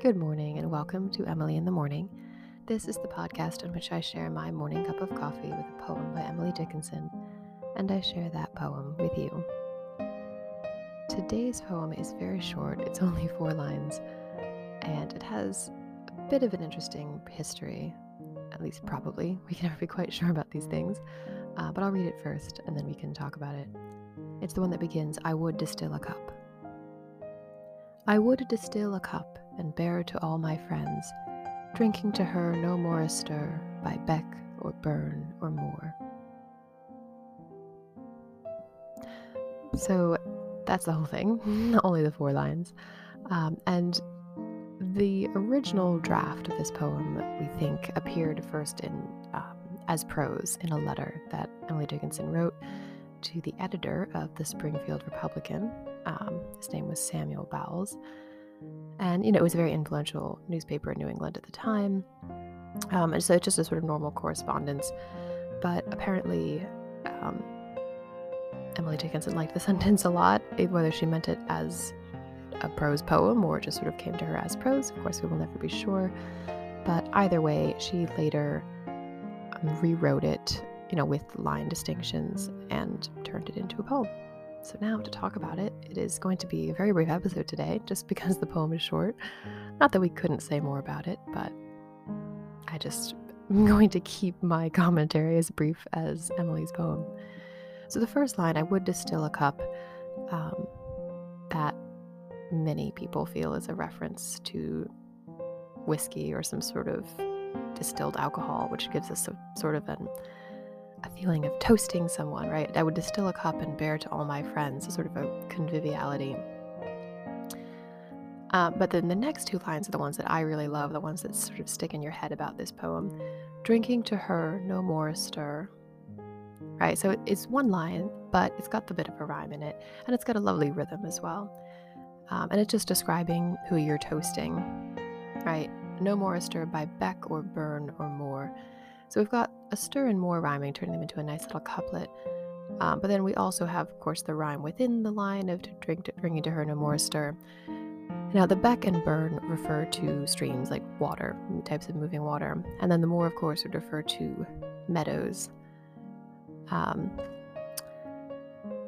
Good morning, and welcome to Emily in the Morning. This is the podcast in which I share my morning cup of coffee with a poem by Emily Dickinson, and I share that poem with you. Today's poem is very short, it's only four lines, and it has a bit of an interesting history, at least probably. We can never be quite sure about these things, uh, but I'll read it first and then we can talk about it. It's the one that begins I would distill a cup. I would distill a cup and bear to all my friends, drinking to her no more a stir by beck or burn or moor. So that's the whole thing, only the four lines. Um, and the original draft of this poem, we think, appeared first in um, as prose in a letter that Emily Dickinson wrote to the editor of the Springfield Republican. Um, his name was Samuel Bowles. And, you know, it was a very influential newspaper in New England at the time. Um, and so it's just a sort of normal correspondence. But apparently, um, Emily Dickinson liked the sentence a lot, whether she meant it as a prose poem or just sort of came to her as prose. Of course, we will never be sure. But either way, she later um, rewrote it, you know, with line distinctions and turned it into a poem. So, now to talk about it, it is going to be a very brief episode today, just because the poem is short. Not that we couldn't say more about it, but I just am going to keep my commentary as brief as Emily's poem. So, the first line I would distill a cup um, that many people feel is a reference to whiskey or some sort of distilled alcohol, which gives us a sort of an a feeling of toasting someone, right? I would distill a cup and bear to all my friends, sort of a conviviality. Uh, but then the next two lines are the ones that I really love, the ones that sort of stick in your head about this poem. Drinking to her, no more stir. Right? So it's one line, but it's got the bit of a rhyme in it, and it's got a lovely rhythm as well. Um, and it's just describing who you're toasting, right? No more stir by Beck or Burn or moor. So we've got a stir and moor rhyming, turning them into a nice little couplet. Um, but then we also have, of course, the rhyme within the line of to drink to, bringing to her no more stir. Now, the beck and burn refer to streams like water, types of moving water, and then the moor, of course, would refer to meadows. Um,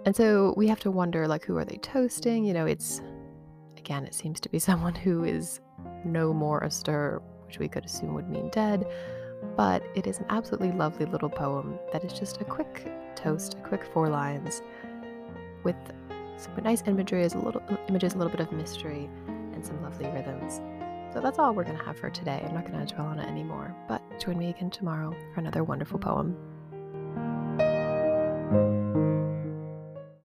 and so we have to wonder, like, who are they toasting? You know, it's again, it seems to be someone who is no more astir, which we could assume would mean dead but it is an absolutely lovely little poem that is just a quick toast, a quick four lines with some nice imagery, is a little images, a little bit of mystery, and some lovely rhythms. So that's all we're going to have for today. I'm not going to dwell on it anymore, but join me again tomorrow for another wonderful poem.